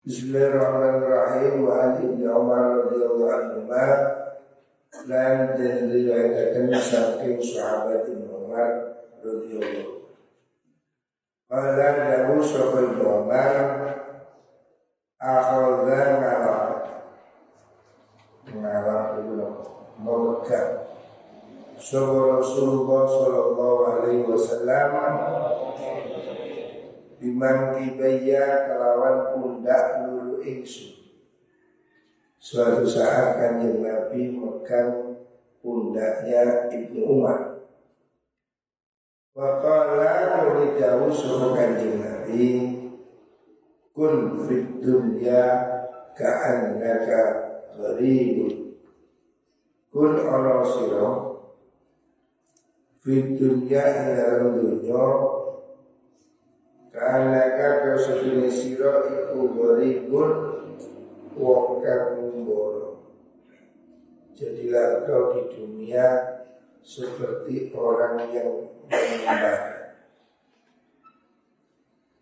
Bismillahirrahmanirrahim. Wa an ibni Umar radhiyallahu anhu lan dan diriwayatkan saking sahabat Ibnu Umar radhiyallahu Qala lahu sahaba Ibnu Umar akhadha ngalak ngalak itu memegang Sahaba Rasulullah sallallahu alaihi wasallam biman kibaya kelawan pundak lulu ingsun. Suatu saat kanjeng Nabi megang pundaknya Ibnu Umar. Wakala nulidawu suruh kanjeng Nabi Kun fit dunya ka'annaka gharibun. Kun ono siro Fit dunya ing dalam Ka'annaka kesedune siro iku gharibun Wong kang Jadilah kau di dunia seperti orang yang mengembara.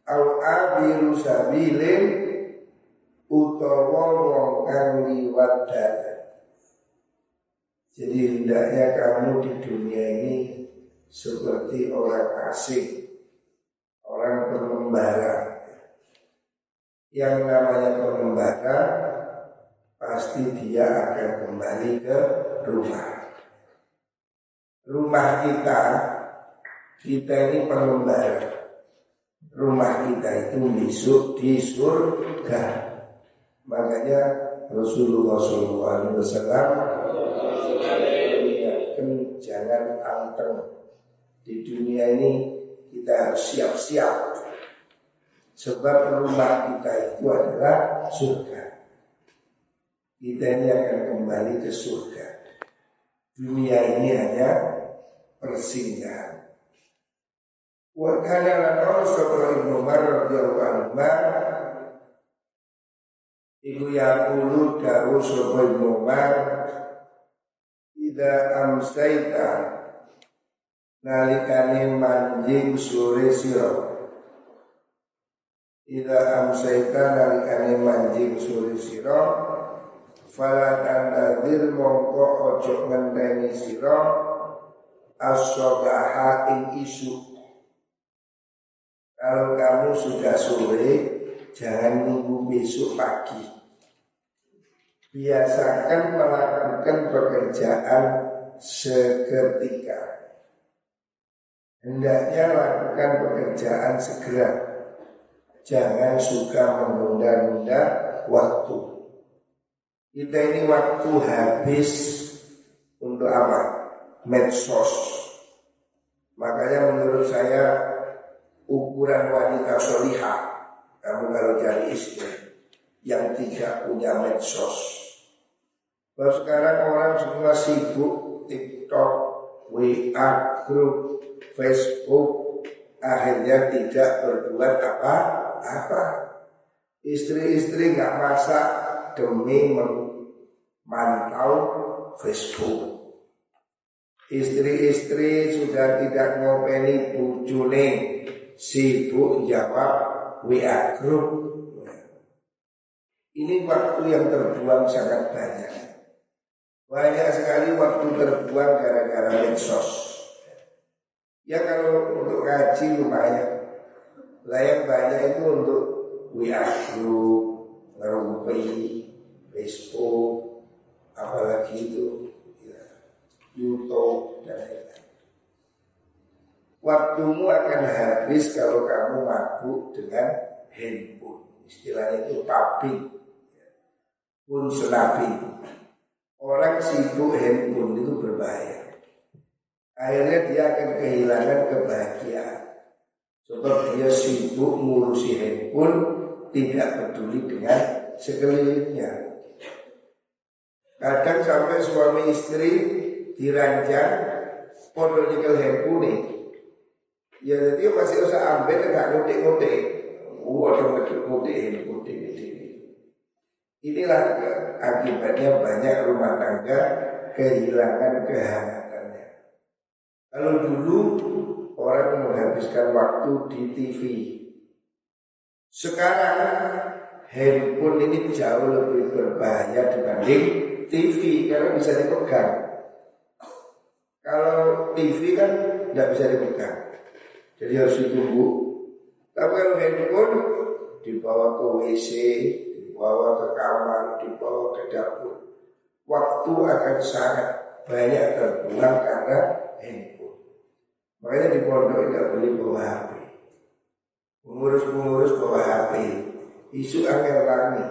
Au abiru sabilin utawa wong kang liwat dalan. Jadi hendaknya kamu di dunia ini seperti orang asing, pengembara. Yang namanya pengembara pasti dia akan kembali ke rumah. Rumah kita, kita ini pengembara. Rumah kita itu besok di surga. Makanya Rasulullah SAW mengingatkan jangan anteng di dunia ini kita harus siap-siap sebab rumah kita itu adalah surga kita ini akan kembali ke surga. Dunia ini hanya persinggahan. Wa kana lan sabra Ibnu Umar radhiyallahu anhu Iku yaqulu dawu sapa Ibnu Umar Ida amsaita nalikane manjing sore sira Ida amsaita nalikane manjing sore sira Fala tantadir mongko ojo ngenteni siro Asobaha ing isu. Kalau kamu sudah sore Jangan nunggu besok pagi. Biasakan melakukan pekerjaan seketika. Hendaknya lakukan pekerjaan segera Jangan suka menunda-nunda waktu kita ini waktu habis untuk apa? Medsos. Makanya menurut saya ukuran wanita solihah kamu kalau cari istri yang tidak punya medsos. Kalau sekarang orang semua sibuk TikTok, WA, grup, Facebook, akhirnya tidak berbuat apa-apa. Istri-istri nggak masak demi mantau Facebook. Istri-istri sudah tidak ngopeni bujune sibuk jawab WA group. Ini waktu yang terbuang sangat banyak. Banyak sekali waktu terbuang gara-gara medsos. Ya kalau untuk ngaji lumayan. Lah yang banyak itu untuk WA group, ngerumpi, Facebook, apalagi itu ya, YouTube dan lain-lain. Waktumu akan habis kalau kamu mabuk dengan handphone. Istilahnya itu paping. Pun senapi. Orang sibuk handphone itu berbahaya. Akhirnya dia akan kehilangan kebahagiaan. Sebab dia sibuk ngurusi handphone, tidak peduli dengan sekelilingnya. Kadang sampai suami istri diranjang nyekel handphone Ya jadi masih usah ambil nggak ngutik-ngutik. Waduh ngutik-ngutik handphone Inilah akibatnya banyak rumah tangga kehilangan kehangatannya. Kalau dulu orang menghabiskan waktu di TV, sekarang handphone ini jauh lebih berbahaya dibanding TV karena bisa dipegang. Kalau TV kan tidak bisa dipegang, jadi harus ditunggu. Tapi kalau handphone dibawa ke WC, dibawa ke kamar, dibawa ke dapur, waktu akan sangat banyak terbuang karena handphone. Makanya di pondok tidak boleh bawa HP. Pengurus-pengurus bawa HP, isu angin lagi.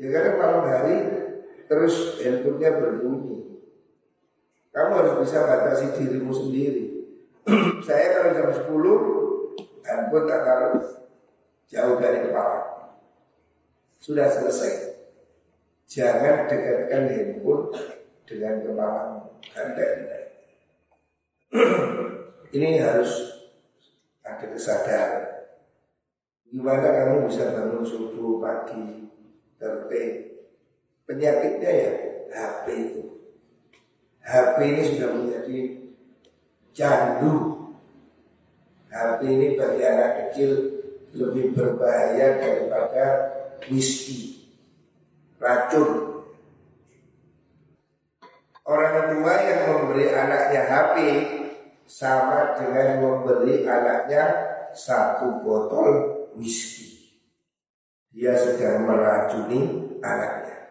Ya karena malam hari terus handphonenya berbunyi. Kamu harus bisa batasi dirimu sendiri. Saya kalau jam 10 handphone tak taruh jauh dari kepala. Sudah selesai. Jangan dekatkan handphone dengan kepala. Anda Ini harus ada kesadaran. Gimana kamu bisa bangun subuh pagi tertib? Penyakitnya ya HP itu. HP ini sudah menjadi candu. HP ini bagi anak kecil lebih berbahaya daripada whisky, racun. Orang tua yang memberi anaknya HP sama dengan memberi anaknya satu botol whisky. Dia sedang meracuni anaknya.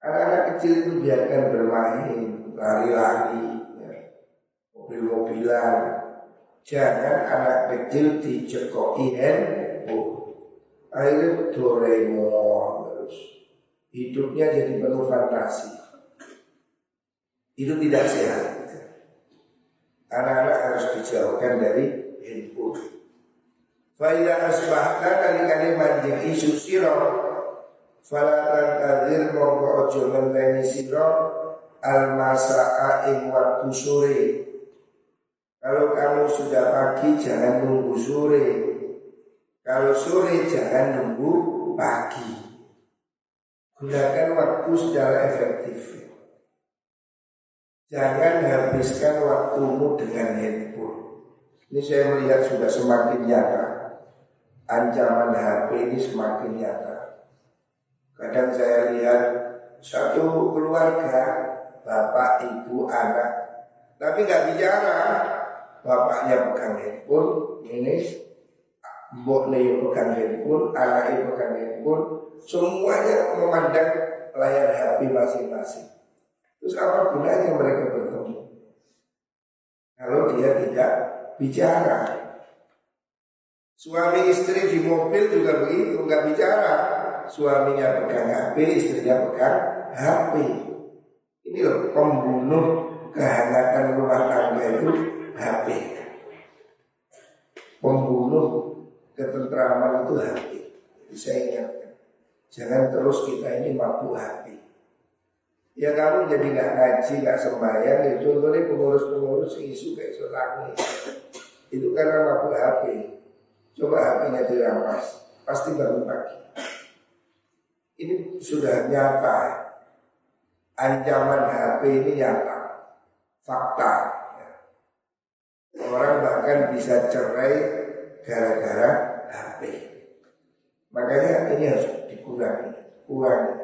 Anak-anak kecil itu biarkan bermain, lari-lari, ya. mobil-mobilan. Jangan anak kecil dicekoki handphone. Akhirnya Doraemon terus. Hidupnya jadi penuh fantasi. Itu tidak sehat. Anak-anak harus dijauhkan dari handphone. Faidah asbahta kali-kali manjing isu siro Falatan tadhir mongko ojo menteni siro Al masa'a ing waktu sore. Kalau kamu sudah pagi jangan nunggu sore. Kalau sore jangan nunggu pagi. Gunakan waktu secara efektif Jangan habiskan waktumu dengan handphone Ini saya melihat sudah semakin nyata ancaman HP ini semakin nyata. Kadang saya lihat satu keluarga, bapak, ibu, anak, tapi nggak bicara. Bapaknya pegang handphone, ini nih pegang handphone, anaknya pegang handphone, semuanya memandang layar HP masing-masing. Terus apa gunanya mereka bertemu? Kalau dia tidak bicara, Suami istri di mobil juga begitu, nggak bicara. Suaminya pegang HP, istrinya pegang HP. Ini loh pembunuh kehangatan rumah tangga itu HP. Pembunuh ketentraman itu HP. Saya ingatkan, jangan terus kita ini mabuk HP. Ya kamu jadi nggak ngaji, nggak sembahyang, ya contohnya pengurus-pengurus isu kayak selangi. Itu karena mabuk HP. Coba HP-nya dirampas, pasti bangun pagi. Ini sudah nyata. Ancaman HP ini nyata. Fakta. Orang bahkan bisa cerai gara-gara HP. Makanya ini harus dikurangi, kurangi.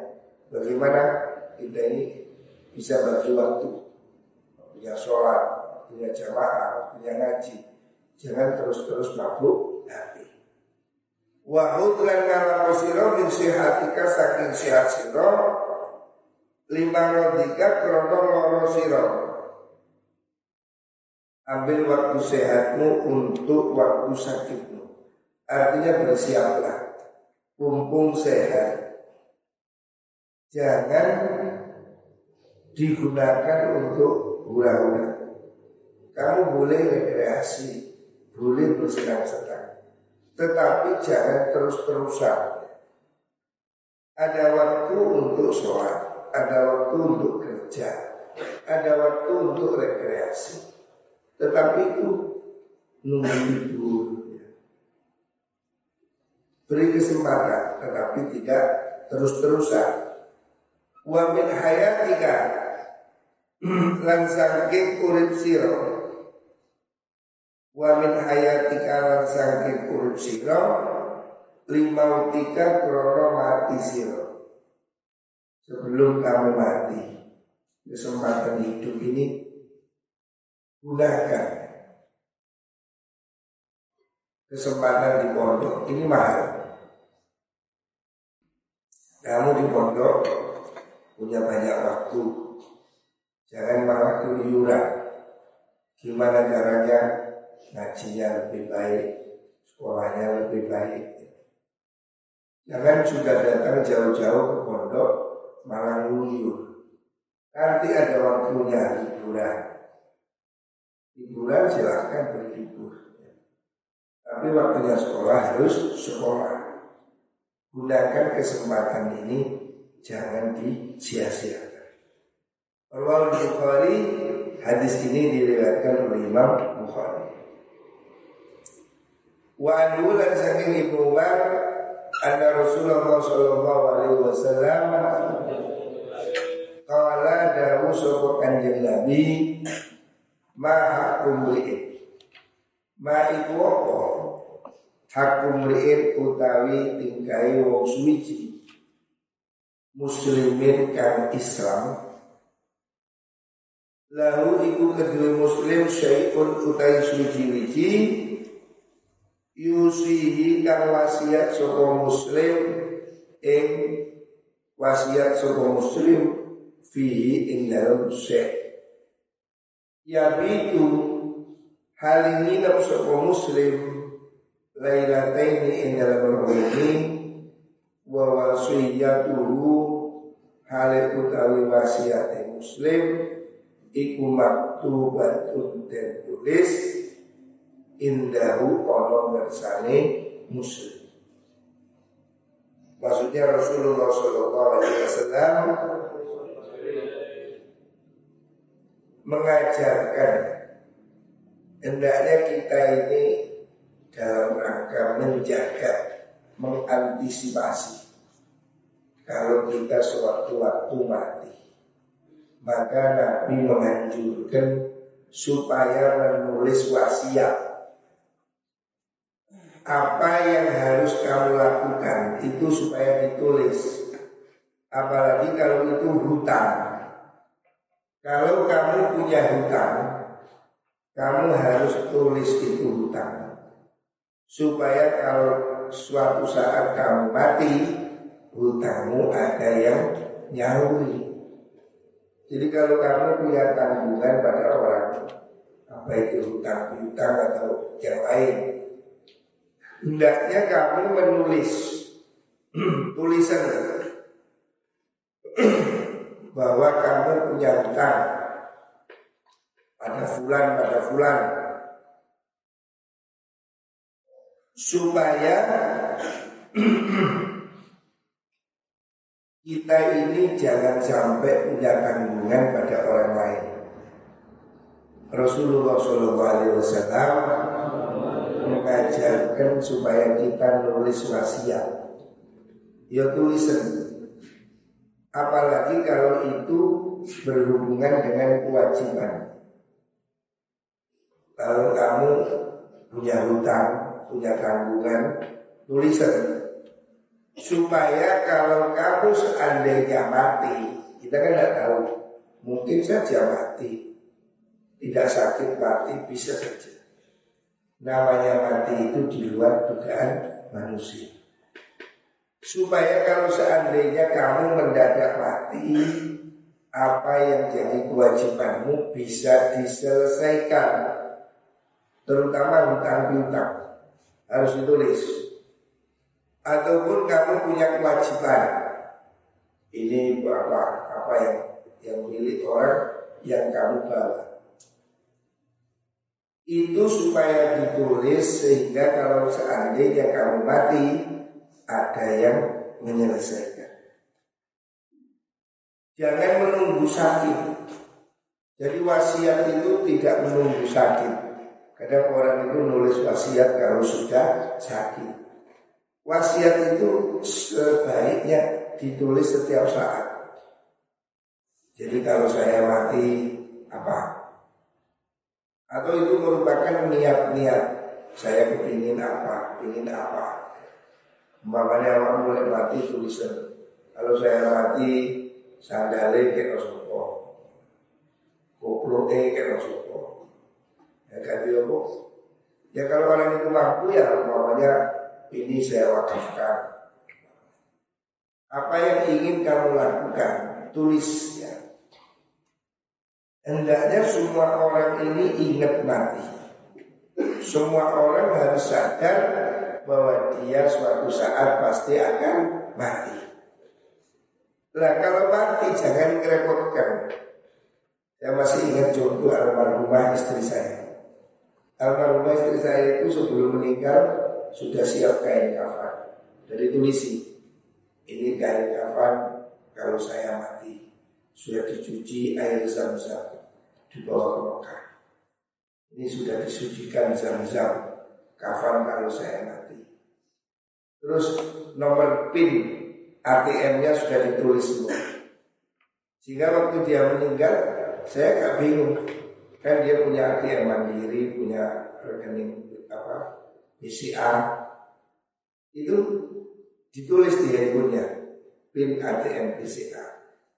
Bagaimana kita ini bisa bagi waktu, punya sholat, punya jamaah, punya ngaji. Jangan terus-terus mabuk hati. Wahud lan ngalamo siro min sihatika saking sihat siro lima rodika krono loro siro. Ambil waktu sehatmu untuk waktu sakitmu. Artinya bersiaplah. Mumpung sehat. Jangan digunakan untuk hura-hura. Kamu boleh rekreasi, boleh bersenang-senang. Tetapi jangan terus-terusan Ada waktu untuk sholat Ada waktu untuk kerja Ada waktu untuk rekreasi Tetapi itu Nunggu libur Beri kesempatan Tetapi tidak terus-terusan Wa min hayatika Lan sangking urip siro wa hayatika lan saking urip sira lima utika krono mati siro sebelum kamu mati kesempatan hidup ini gunakan. Kesempatan di pondok ini mahal. Kamu di pondok punya banyak waktu jangan malah keluyuran gimana caranya ngajinya lebih baik sekolahnya lebih baik Jangan sudah datang jauh-jauh ke pondok malah nguyur. Nanti ada waktunya hiburan. Hiburan silahkan berhibur. Tapi waktunya sekolah harus sekolah. Gunakan kesempatan ini jangan disia-siakan. Allah Bukhari hadis ini diriwayatkan oleh Imam Bukhari. Wa anhu dan saking Ibnu Umar anna Rasulullah sallallahu alaihi wasallam qala dawu sapa kanjeng Nabi ma hakum ma iku apa? Hakum utawi tingkai wong suci muslimin kan Islam Lalu iku kedua muslim syai'un utai suci-wici yusihi kang wasiat sapa muslim ing wasiat sapa muslim fihi ing dalam syekh. Ya bitu hal ini sapa muslim lailataini ing dalam ini wa wasiyatuhu hal utawi wasiat muslim iku maktubatun dan tulis indahu ono ngersane muslim. Maksudnya Rasulullah Shallallahu Alaihi Wasallam mengajarkan hendaknya kita ini dalam rangka menjaga, mengantisipasi kalau kita sewaktu-waktu mati. Maka Nabi menganjurkan supaya menulis wasiat apa yang harus kamu lakukan itu supaya ditulis. Apalagi kalau itu hutang. Kalau kamu punya hutang, kamu harus tulis itu hutang. Supaya kalau suatu saat kamu mati, hutangmu ada yang nyauri. Jadi kalau kamu punya tanggungan pada orang, apa itu hutang, hutang atau yang lain, hendaknya kamu menulis. Tulisan bahwa kamu punya hutang. Pada fulan pada fulan. Supaya kita ini jangan sampai punya tanggungan pada orang lain. Rasulullah SAW mengajarkan supaya kita nulis wasiat. Ya tulisan. Apalagi kalau itu berhubungan dengan kewajiban. Kalau kamu punya hutang, punya tanggungan, tulisan. Supaya kalau kamu seandainya mati, kita kan tidak tahu. Mungkin saja mati. Tidak sakit mati, bisa saja namanya mati itu di luar dugaan manusia. Supaya kalau seandainya kamu mendadak mati, apa yang jadi kewajibanmu bisa diselesaikan. Terutama hutang piutang harus ditulis. Ataupun kamu punya kewajiban. Ini apa apa yang yang milik orang yang kamu bawa itu supaya ditulis sehingga kalau seandainya kamu mati ada yang menyelesaikan. Jangan menunggu sakit. Jadi wasiat itu tidak menunggu sakit. Kadang orang itu nulis wasiat kalau sudah sakit. Wasiat itu sebaiknya ditulis setiap saat. Jadi kalau saya mati apa atau itu merupakan niat-niat saya kepingin apa, ingin apa Makanya awak mulai mati tulisan. Kalau saya mati sandale kayak sopo, koplo e kayak sopo. Ya kan Ya kalau orang itu mampu ya umpamanya ini saya wakafkan. Apa yang ingin kamu lakukan, tulis ya. Hendaknya semua orang ini ingat mati. Semua orang harus sadar bahwa dia suatu saat pasti akan mati. Nah kalau mati jangan merepotkan. Saya masih ingat contoh almarhumah istri saya. Almarhumah istri saya itu sebelum meninggal sudah siap kain kafan. Jadi tulisi, ini kain kafan kalau saya mati. Sudah dicuci air zam-zam dibawa ke Mekah. Ini sudah disucikan zam-zam kafan kalau saya mati. Terus nomor PIN ATM-nya sudah ditulis semua. Sehingga waktu dia meninggal, saya agak bingung. Kan dia punya ATM mandiri, punya rekening apa BCA. Itu ditulis di handphonenya PIN ATM BCA,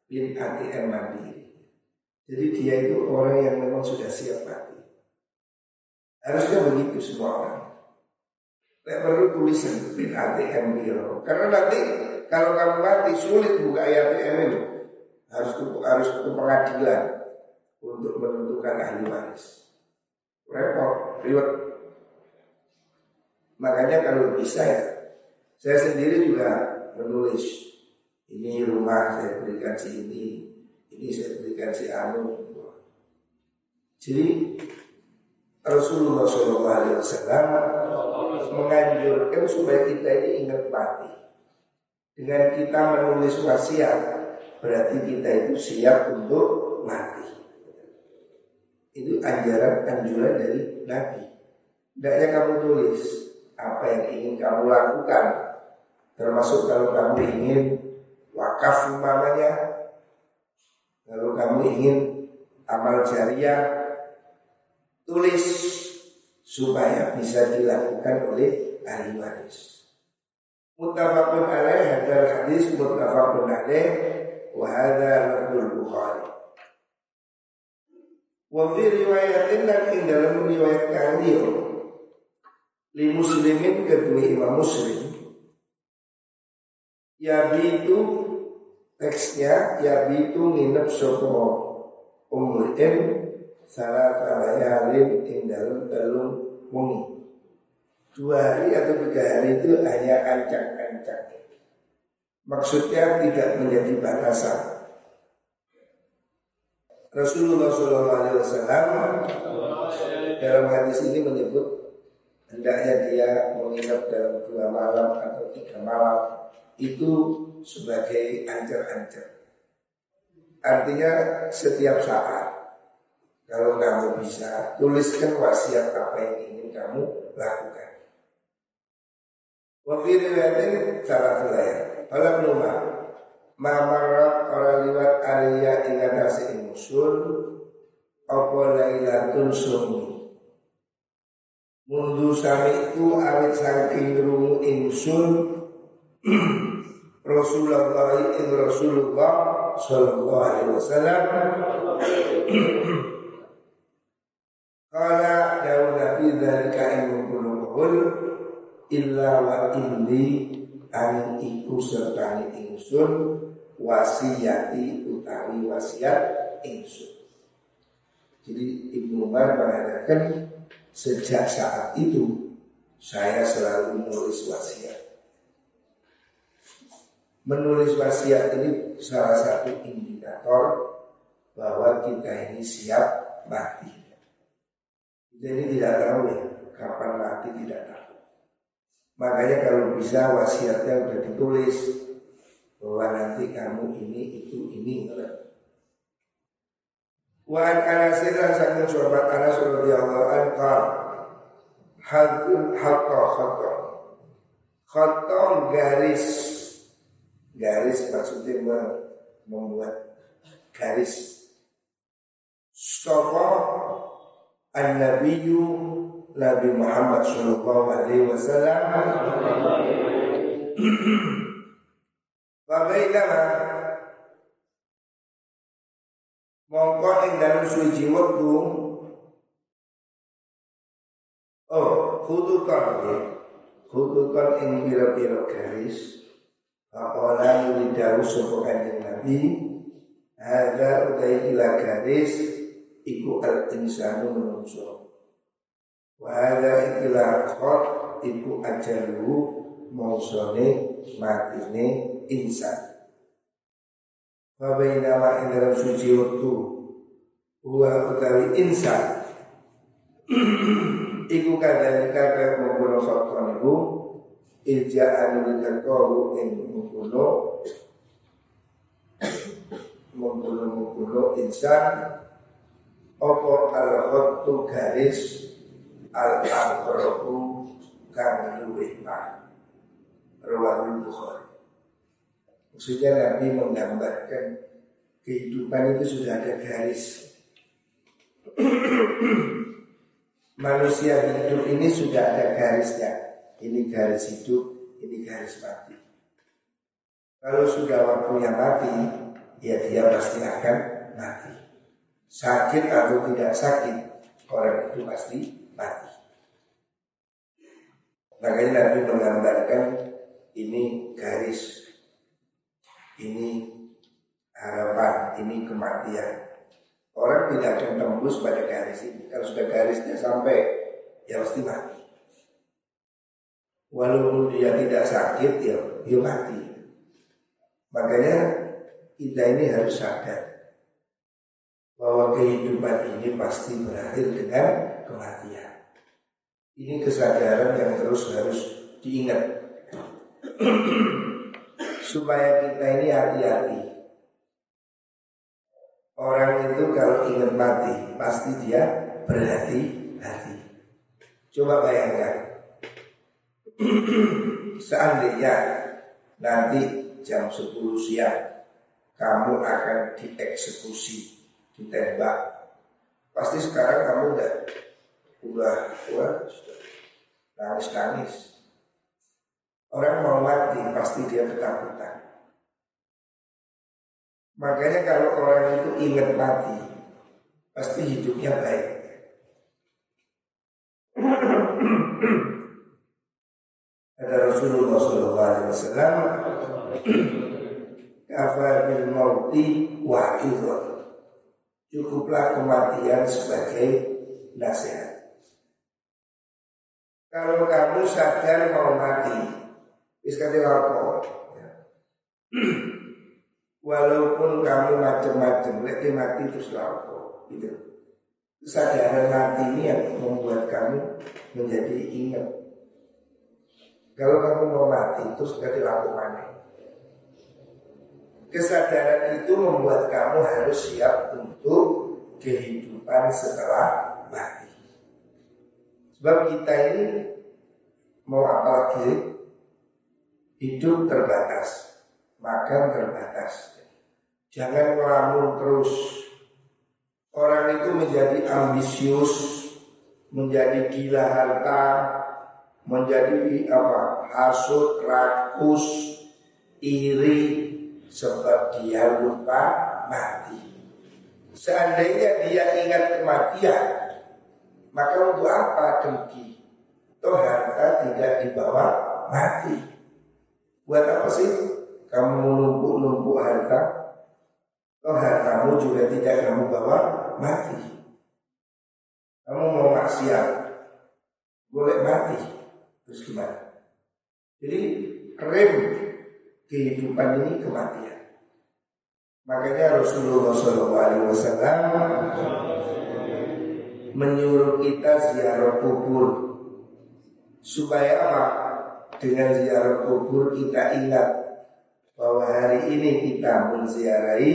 PIN ATM mandiri. Jadi dia itu orang yang memang sudah siap mati. Harusnya begitu semua orang. Tidak perlu tulisan bin ATM biro. Karena nanti kalau kamu mati sulit buka ATM itu. Harus ke, harus ke pengadilan untuk menentukan ahli waris. Repot, ribet. Makanya kalau bisa ya, saya sendiri juga menulis ini rumah saya berikan si ini, ini saya berikan si Anu. Jadi Rasulullah SAW menganjurkan supaya kita ini ingat mati. Dengan kita menulis wasiat, berarti kita itu siap untuk mati. Itu anjuran anjuran dari Nabi. Tidaknya kamu tulis apa yang ingin kamu lakukan, termasuk kalau kamu ingin wakaf umpamanya, kalau kamu ingin amal jariah tulis supaya bisa dilakukan oleh ahli waris. Muttafaqun alaih hadal hadis muttafaqun alaih wa hadha lafzul Bukhari. Wa fi riwayatin dalam riwayat kalian li muslimin kedua imam muslim ya itu teksnya ya itu nginep sopo umur salah layalin ing dalam telung wengi. Dua hari atau tiga hari itu hanya ancang-ancang. Maksudnya tidak menjadi batasan. Rasulullah SAW dalam hadis ini menyebut hendaknya dia menginap dalam dua malam atau tiga malam itu sebagai ancar-ancar. Artinya setiap saat kalau kamu bisa tuliskan wasiat apa yang ingin kamu lakukan. Wa fi riwayatin salah ya. Alam mamarat orang liwat aliyah ila nasi musul apa lailatun sumi itu awit saking rungu insun Rasulullah ing Rasulullah sallallahu alaihi wasallam Kala daun Nabi dari kain mengkulul illa wa inni angin iku serta ingsun wasiati utawi wasiat ingsun. Jadi Ibnu Umar mengatakan sejak saat itu saya selalu menulis wasiat. Menulis wasiat ini salah satu indikator bahwa kita ini siap mati. Jadi tidak tahu ya kapan mati tidak tahu. Makanya kalau bisa wasiatnya udah ditulis bahwa nanti kamu ini itu ini. Wa an saking sahabat Anas radhiyallahu anhu hadun hatta khatta khatta garis. Garis maksudnya membuat garis. Sapa An-Nabiyyu Nabi Muhammad Sallallahu Alaihi Wasallam. Wabainama Mongko ing dalam suci waktu Khutukan ya Khutukan ing pira-pira garis Apalah yulidahu sopo kanjeng Nabi Ada utai ila garis Iku al-insanu menungso. Wahada ikilah khot Iku ajalu Mausone matine insan. Wabainama ing dalam suci waktu Huwa utawi insan Iku kadang kakak mengkono faktor iku Ilja anu ditakawu ing mengkono Mengkono-mengkono insan Opo al-khotu garis Al-Aqrabu Kang luwih pak Rawahul Bukhari Maksudnya Nabi menggambarkan kehidupan itu sudah ada garis. Manusia hidup ini sudah ada garisnya. Ini garis hidup, ini garis mati. Kalau sudah waktunya mati, ya dia pasti akan mati. Sakit atau tidak sakit, orang itu pasti mati. Makanya Nabi menggambarkan ini garis ini harapan, ini kematian. Orang tidak akan tembus pada garis ini. Kalau sudah garisnya sampai, ya pasti mati. Walaupun dia tidak sakit, ya dia mati. Makanya kita ini harus sadar bahwa kehidupan ini pasti berakhir dengan kematian. Ini kesadaran yang terus harus diingat. supaya kita ini hati-hati. Orang itu kalau ingin mati pasti dia berhati-hati. Coba bayangkan, seandainya nanti jam 10 siang kamu akan dieksekusi, ditembak. Pasti sekarang kamu udah udah udah nangis-nangis Orang mau mati pasti dia ketakutan. Makanya kalau orang itu ingat mati, pasti hidupnya baik. Ada Rasulullah SAW Kafa bil mauti wa'idun Cukuplah kematian sebagai nasihat Kalau kamu sadar mau mati Wis kate lapo. Walaupun kamu macam-macam, lek mati terus lapo, gitu. Kesadaran mati ini yang membuat kamu menjadi ingat. Kalau kamu mau mati gak lapo mana? Kesadaran itu membuat kamu harus siap untuk kehidupan setelah mati. Sebab kita ini mau apa lagi? Hidup terbatas, makan terbatas. Jangan melamun terus. Orang itu menjadi ambisius, menjadi gila harta, menjadi apa? Hasut, rakus, iri, sebab dia lupa mati. Seandainya dia ingat kematian, maka untuk apa dengki? Toh harta tidak dibawa mati. Buat apa sih kamu menumpuk-numpuk harta? Toh hartamu juga tidak kamu bawa mati. Kamu mau maksiat, boleh mati. Terus gimana? Jadi rem kehidupan ini kematian. Makanya Rasulullah SAW menyuruh kita ziarah kubur supaya apa? dengan ziarah kubur kita ingat bahwa hari ini kita menziarahi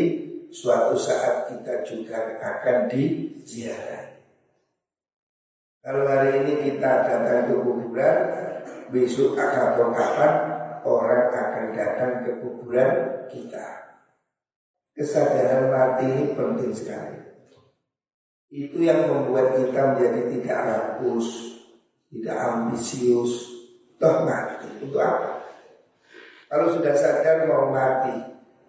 suatu saat kita juga akan diziarahi. Kalau hari ini kita datang ke kuburan, besok atau kapan orang akan datang ke kuburan kita. Kesadaran mati ini penting sekali. Itu yang membuat kita menjadi tidak rakus, tidak ambisius, toh mati untuk apa? Kalau sudah sadar mau mati,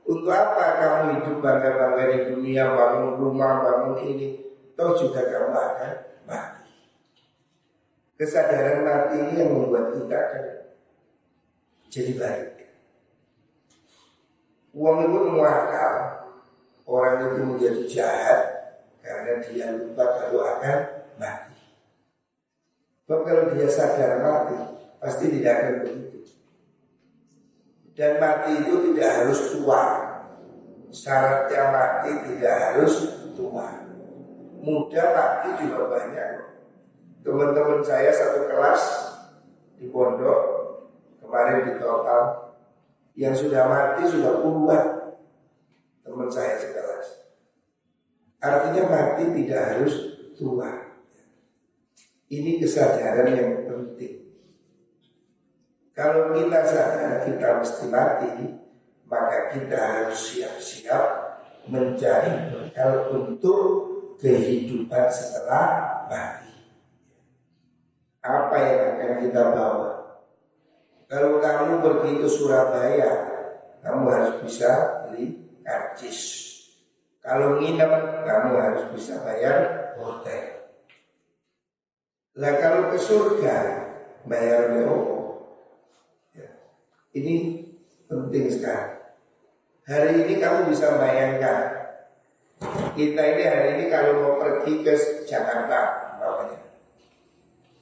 untuk apa kamu hidup bangga-bangga di dunia, bangun rumah, bangun ini, toh juga kamu akan mati. Kesadaran mati ini yang membuat kita akan jadi baik. Uang itu muakal, orang itu menjadi jahat karena dia lupa kalau akan mati. Sebab kalau dia sadar mati, pasti tidak akan begitu. Dan mati itu tidak harus tua. Syaratnya mati tidak harus tua. Muda mati juga banyak. Teman-teman saya satu kelas di pondok kemarin di total yang sudah mati sudah puluhan teman saya sekelas. Artinya mati tidak harus tua. Ini kesadaran yang penting. Kalau kita sadar kita mesti mati, maka kita harus siap-siap mencari bekal untuk kehidupan setelah mati. Apa yang akan kita bawa? Kalau kamu pergi ke Surabaya, kamu harus bisa beli karcis. Kalau nginep, kamu harus bisa bayar hotel. Lah kalau ke surga, bayar berapa? Ini penting sekali. Hari ini kamu bisa bayangkan kita ini hari ini kalau mau pergi ke Jakarta, bapaknya.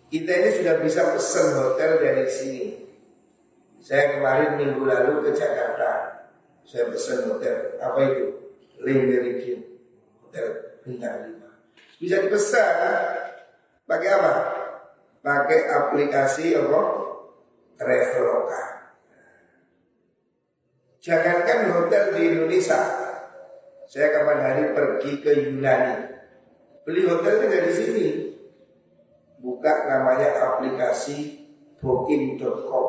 Kita ini sudah bisa pesan hotel dari sini. Saya kemarin minggu lalu ke Jakarta, saya pesan hotel. Apa itu? Meridian Hotel bintang lima. Bisa dipesan pakai apa? Pakai aplikasi apa? Traveloka. Jangankan hotel di Indonesia. Saya kapan hari pergi ke Yunani. Beli hotel di sini. Buka namanya aplikasi booking.com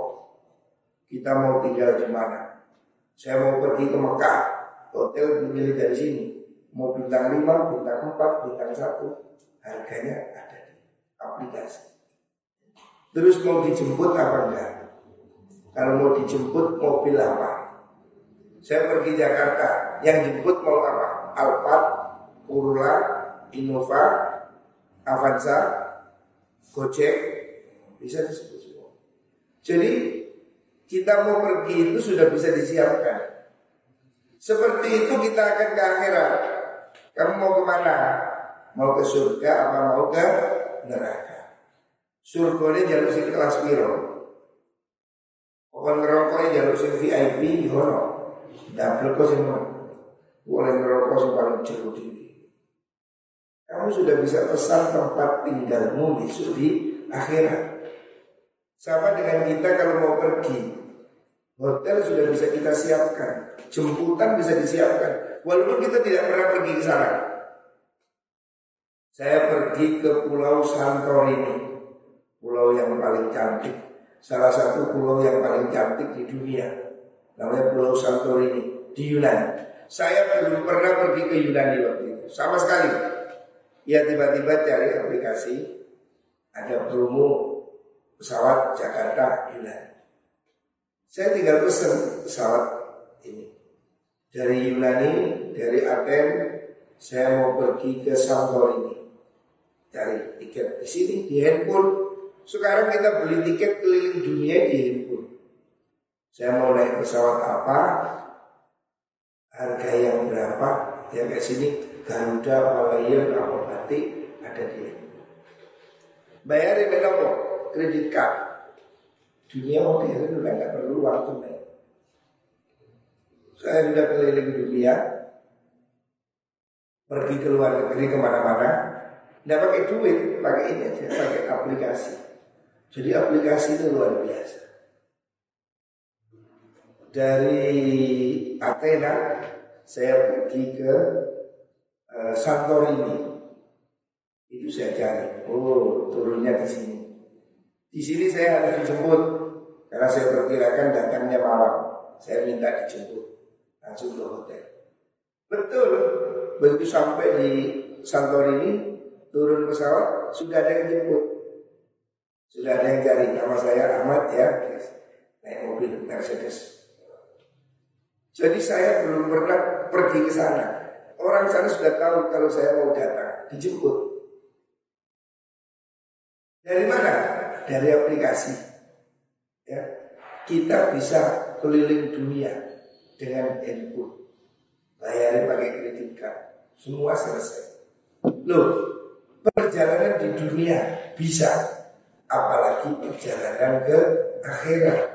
Kita mau tinggal di mana? Saya mau pergi ke Mekah. Hotel dimilih dari sini. Mau bintang 5, bintang 4, bintang 1 Harganya ada di aplikasi. Terus mau dijemput apa enggak? Kalau mau dijemput mobil apa saya pergi Jakarta, yang jemput mau apa? Alphard, Corolla, Innova, Avanza, Gojek, bisa disebut semua. Jadi kita mau pergi itu sudah bisa disiapkan. Seperti itu kita akan ke akhirat. Kamu mau ke mana? Mau ke surga apa mau ke neraka? Surga ini jalur sing kelas biru. Pokoknya ngerokoknya jalur sing VIP, hono. Double kok sih boleh ngerokok sih paling jauh diri. Kamu sudah bisa pesan tempat tinggalmu di akhirat. Sama dengan kita kalau mau pergi, hotel sudah bisa kita siapkan, jemputan bisa disiapkan, walaupun kita tidak pernah pergi ke sana. Saya pergi ke Pulau Santorini, pulau yang paling cantik, salah satu pulau yang paling cantik di dunia namanya Pulau Santorini di Yunani. Saya belum pernah pergi ke Yunani waktu itu, sama sekali. Ya tiba-tiba cari aplikasi ada promo pesawat Jakarta Yunani. Saya tinggal pesen pesawat ini dari Yunani, dari Aten. Saya mau pergi ke Santorini, cari tiket di sini di handphone. Sekarang kita beli tiket keliling dunia di handphone. Saya mau naik pesawat apa, harga yang berapa, ya kayak sini Garuda, Malayan, apa batik ada dia. Bayarin berapa? Kredit card. Dunia modern udah nggak perlu uang tunai. Saya sudah keliling dunia, pergi ke luar negeri ke mana-mana, nggak pakai duit, pakai ini aja, pakai aplikasi. Jadi aplikasi itu luar biasa dari Athena saya pergi ke uh, Santorini. Itu saya cari. Oh, turunnya di sini. Di sini saya harus dijemput karena saya perkirakan datangnya malam. Saya minta dijemput langsung ke hotel. Betul. Begitu sampai di Santorini, turun pesawat sudah ada yang jemput. Sudah ada yang cari nama saya Ahmad ya, naik mobil Mercedes Jadi saya belum pernah pergi ke sana. Orang sana sudah tahu kalau saya mau datang, dijemput. Dari mana? Dari aplikasi. Ya, kita bisa keliling dunia dengan handphone. Bayarin pakai kredit card. Semua selesai. Loh, perjalanan di dunia bisa. Apalagi perjalanan ke akhirat.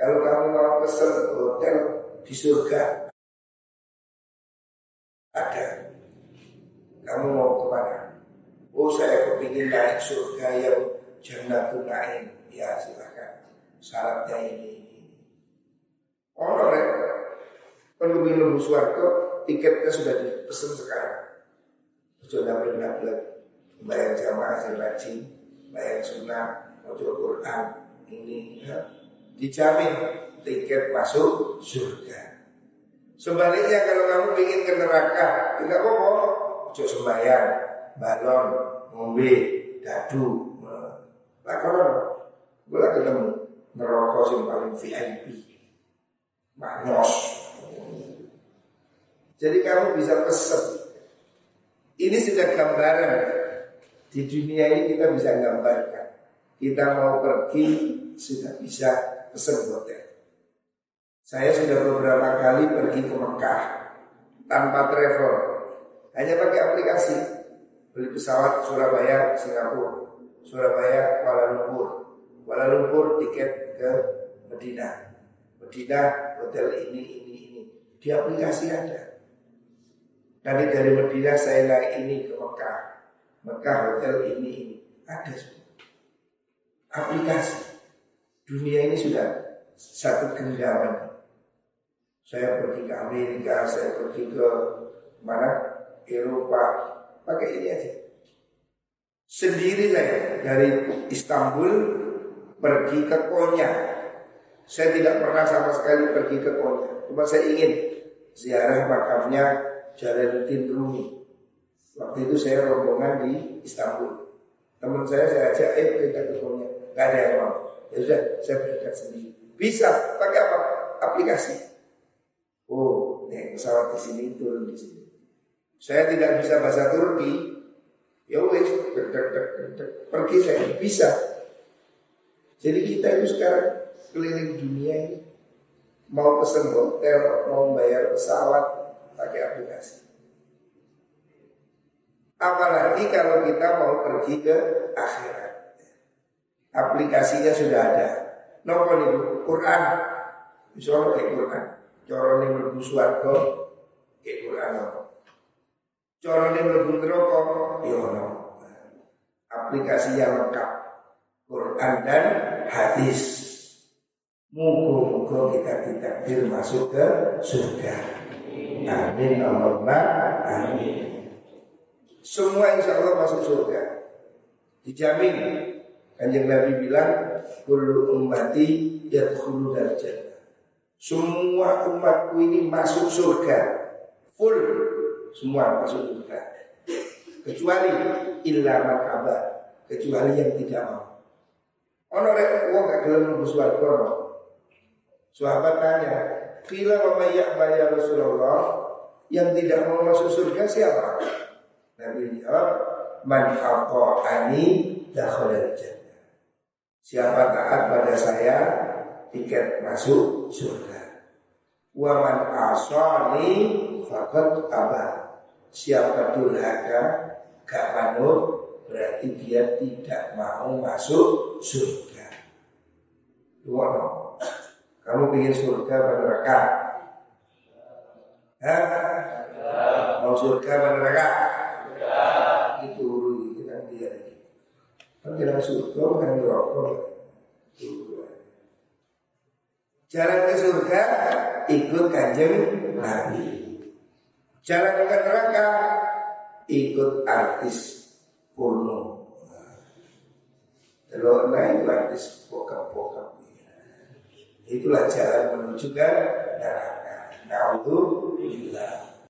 Kalau kamu mau pesan hotel di surga ada. Kamu mau ke mana? Oh saya kepingin naik surga yang jannatul naim. Ya silakan. Syaratnya ini. Oh, rek. Kepingin lebih suarga, tiketnya sudah dipesan sekarang. Sudah benar-benar bayar jamaah hasil rajin, bayar sunnah, mau Quran, ini ya. Dijamin tiket masuk surga. Sebaliknya kalau kamu ingin ke neraka, tidak apa-apa, ojo sembahyang, balon, ngombe, dadu, lakonan. Gue ketemu neraka yang paling VIP, maknyos. Jadi kamu bisa pesen. Ini sudah gambaran di dunia ini kita bisa gambarkan. Kita mau pergi sudah bisa pesen hotel. Saya sudah beberapa kali pergi ke Mekah tanpa travel, hanya pakai aplikasi. Beli pesawat Surabaya, Singapura, Surabaya, Kuala Lumpur, Kuala Lumpur tiket ke Medina, Medina hotel ini, ini, ini. Di aplikasi ada. Nanti dari Medina saya naik ini ke Mekah, Mekah hotel ini, ini ada semua. Aplikasi dunia ini sudah satu genggaman saya pergi ke Amerika, saya pergi ke mana? Eropa, pakai ini aja. Sendiri saya dari Istanbul pergi ke Konya. Saya tidak pernah sama sekali pergi ke Konya. Cuma saya ingin ziarah makamnya Jalaluddin Rumi. Waktu itu saya rombongan di Istanbul. Teman saya saya ajak, eh kita ke Konya. Gak ada yang mau. Ya sudah, saya berangkat sendiri. Bisa, pakai apa? Aplikasi. Oh, naik pesawat di sini turun di sini. Saya tidak bisa bahasa Turki. Ya wes, pergi saya bisa. Jadi kita itu sekarang keliling dunia ini mau pesen hotel, mau bayar pesawat pakai aplikasi. Apalagi kalau kita mau pergi ke akhirat. Aplikasinya sudah ada. Nopo nih Quran. Bisa pakai Quran. Corone mlebu swarga ke Quran apa? Corone mlebu neraka ya ono. Aplikasi yang lengkap Quran dan hadis. Moga-moga kita ditakdir masuk ke surga. Amin Allahumma amin. Semua insya Allah masuk surga. Dijamin. Kanjeng Nabi bilang, Kullu ummati yadkhulu jannah. Semua umatku ini masuk surga Full Semua masuk surga Kecuali illa makaba Kecuali yang tidak mau Ono rek wong gak gelem mlebu swarga Sahabat tanya, "Qila wa ya Rasulullah?" Yang tidak mau masuk surga siapa? Nabi jawab, "Man ani dakhala jannah." Siapa taat pada saya, tiket masuk surga. Waman asani fakat abah. Siapa durhaka gak manut berarti dia tidak mau masuk surga. Dua dong. Kamu ingin surga neraka? Hah? Mau surga neraka? Itu kan dia. Kan bilang surga kan neraka. Jalan ke surga ikut kanjeng Nabi. Jalan ke neraka ikut artis porno. Kalau naik artis bokap-bokap. Itulah jalan menuju ke neraka. Naudzubillah.